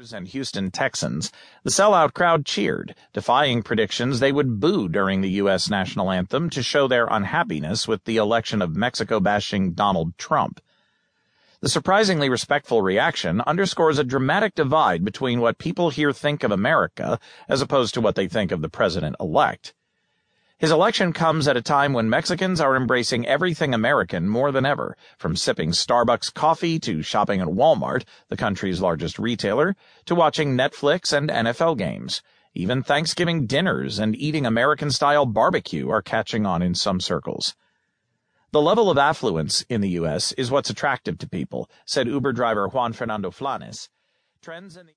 and Houston Texans, the sellout crowd cheered, defying predictions they would boo during the U.S. national anthem to show their unhappiness with the election of Mexico bashing Donald Trump. The surprisingly respectful reaction underscores a dramatic divide between what people here think of America as opposed to what they think of the president elect. His election comes at a time when Mexicans are embracing everything American more than ever, from sipping Starbucks coffee to shopping at Walmart, the country's largest retailer, to watching Netflix and NFL games. Even Thanksgiving dinners and eating American style barbecue are catching on in some circles. The level of affluence in the U.S. is what's attractive to people, said Uber driver Juan Fernando Flanes. Trends in the